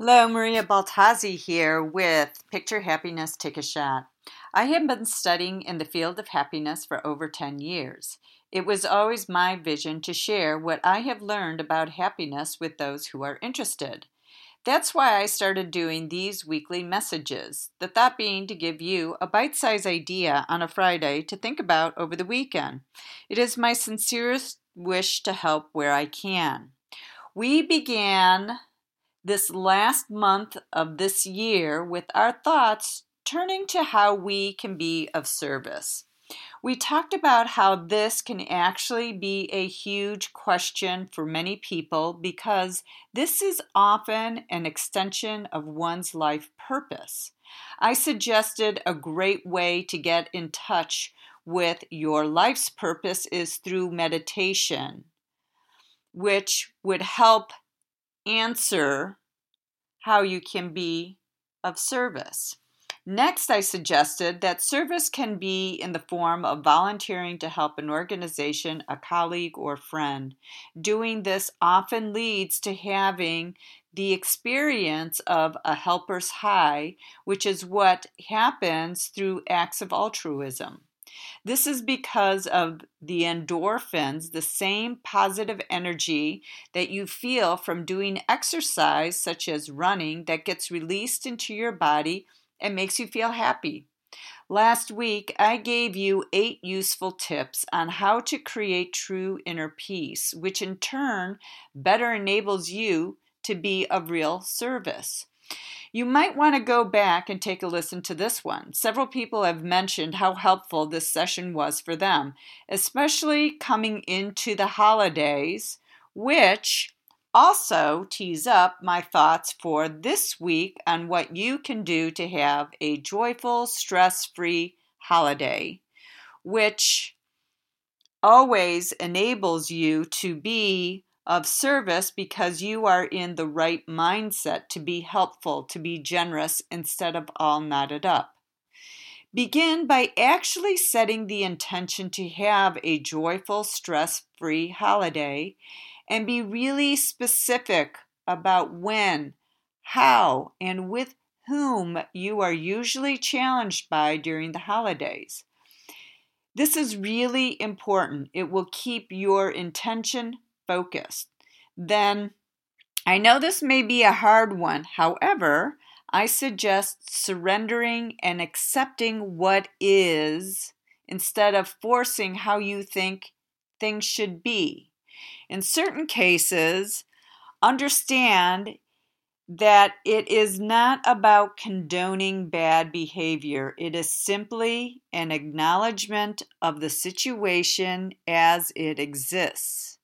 Hello, Maria Baltazzi here with Picture Happiness Take a Shot. I have been studying in the field of happiness for over 10 years. It was always my vision to share what I have learned about happiness with those who are interested. That's why I started doing these weekly messages, the thought being to give you a bite sized idea on a Friday to think about over the weekend. It is my sincerest wish to help where I can. We began this last month of this year with our thoughts turning to how we can be of service. We talked about how this can actually be a huge question for many people because this is often an extension of one's life purpose. I suggested a great way to get in touch with your life's purpose is through meditation, which would help answer how you can be of service. Next, I suggested that service can be in the form of volunteering to help an organization, a colleague, or friend. Doing this often leads to having the experience of a helper's high, which is what happens through acts of altruism. This is because of the endorphins, the same positive energy that you feel from doing exercise, such as running, that gets released into your body and makes you feel happy. Last week, I gave you eight useful tips on how to create true inner peace, which in turn better enables you to be of real service. You might want to go back and take a listen to this one. Several people have mentioned how helpful this session was for them, especially coming into the holidays, which also tees up my thoughts for this week on what you can do to have a joyful, stress free holiday, which always enables you to be of service because you are in the right mindset to be helpful, to be generous instead of all knotted up. Begin by actually setting the intention to have a joyful, stress free holiday and be really specific about when, how, and with whom you are usually challenged by during the holidays. This is really important. It will keep your intention focused. Then I know this may be a hard one. However, I suggest surrendering and accepting what is instead of forcing how you think things should be. In certain cases, understand that it is not about condoning bad behavior. It is simply an acknowledgement of the situation as it exists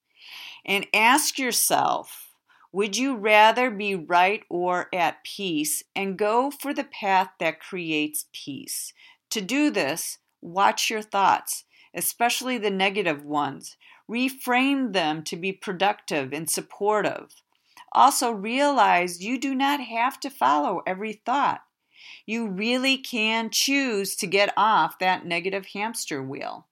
and ask yourself would you rather be right or at peace and go for the path that creates peace? To do this, watch your thoughts, especially the negative ones. Reframe them to be productive and supportive. Also, realize you do not have to follow every thought. You really can choose to get off that negative hamster wheel.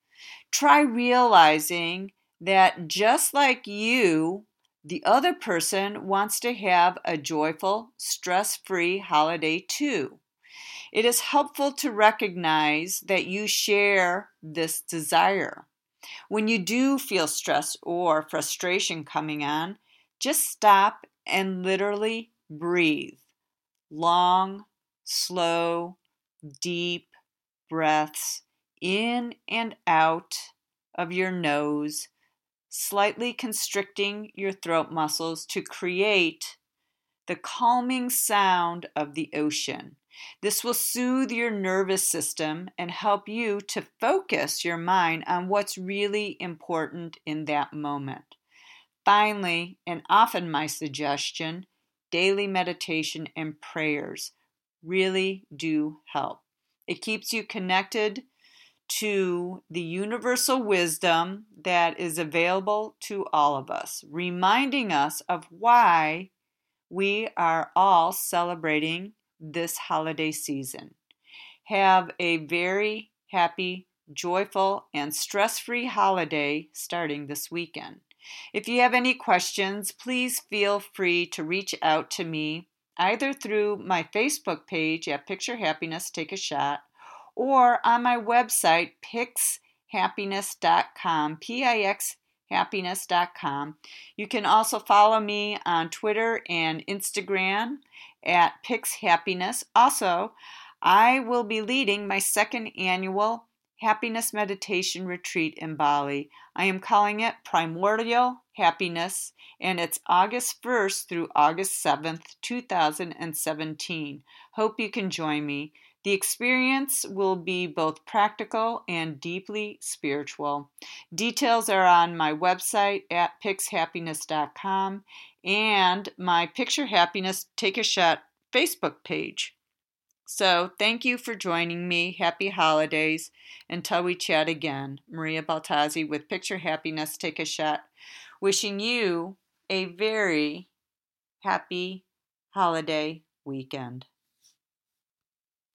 Try realizing that just like you, the other person wants to have a joyful, stress free holiday too. It is helpful to recognize that you share this desire. When you do feel stress or frustration coming on, just stop and literally breathe. Long, slow, deep breaths in and out of your nose slightly constricting your throat muscles to create the calming sound of the ocean. This will soothe your nervous system and help you to focus your mind on what's really important in that moment. Finally, and often my suggestion, daily meditation and prayers really do help. It keeps you connected to the universal wisdom that is available to all of us, reminding us of why we are all celebrating this holiday season. Have a very happy, joyful, and stress free holiday starting this weekend. If you have any questions, please feel free to reach out to me either through my Facebook page at Picture Happiness Take a Shot or on my website, pixhappiness.com, P I X happiness.com. You can also follow me on Twitter and Instagram at pixhappiness. Also, I will be leading my second annual Happiness Meditation Retreat in Bali. I am calling it Primordial Happiness, and it's August 1st through August 7th, 2017. Hope you can join me. The experience will be both practical and deeply spiritual. Details are on my website at pixhappiness.com and my Picture Happiness Take a Shot Facebook page. So, thank you for joining me. Happy holidays. Until we chat again, Maria Baltazzi with Picture Happiness Take a Shot, wishing you a very happy holiday weekend.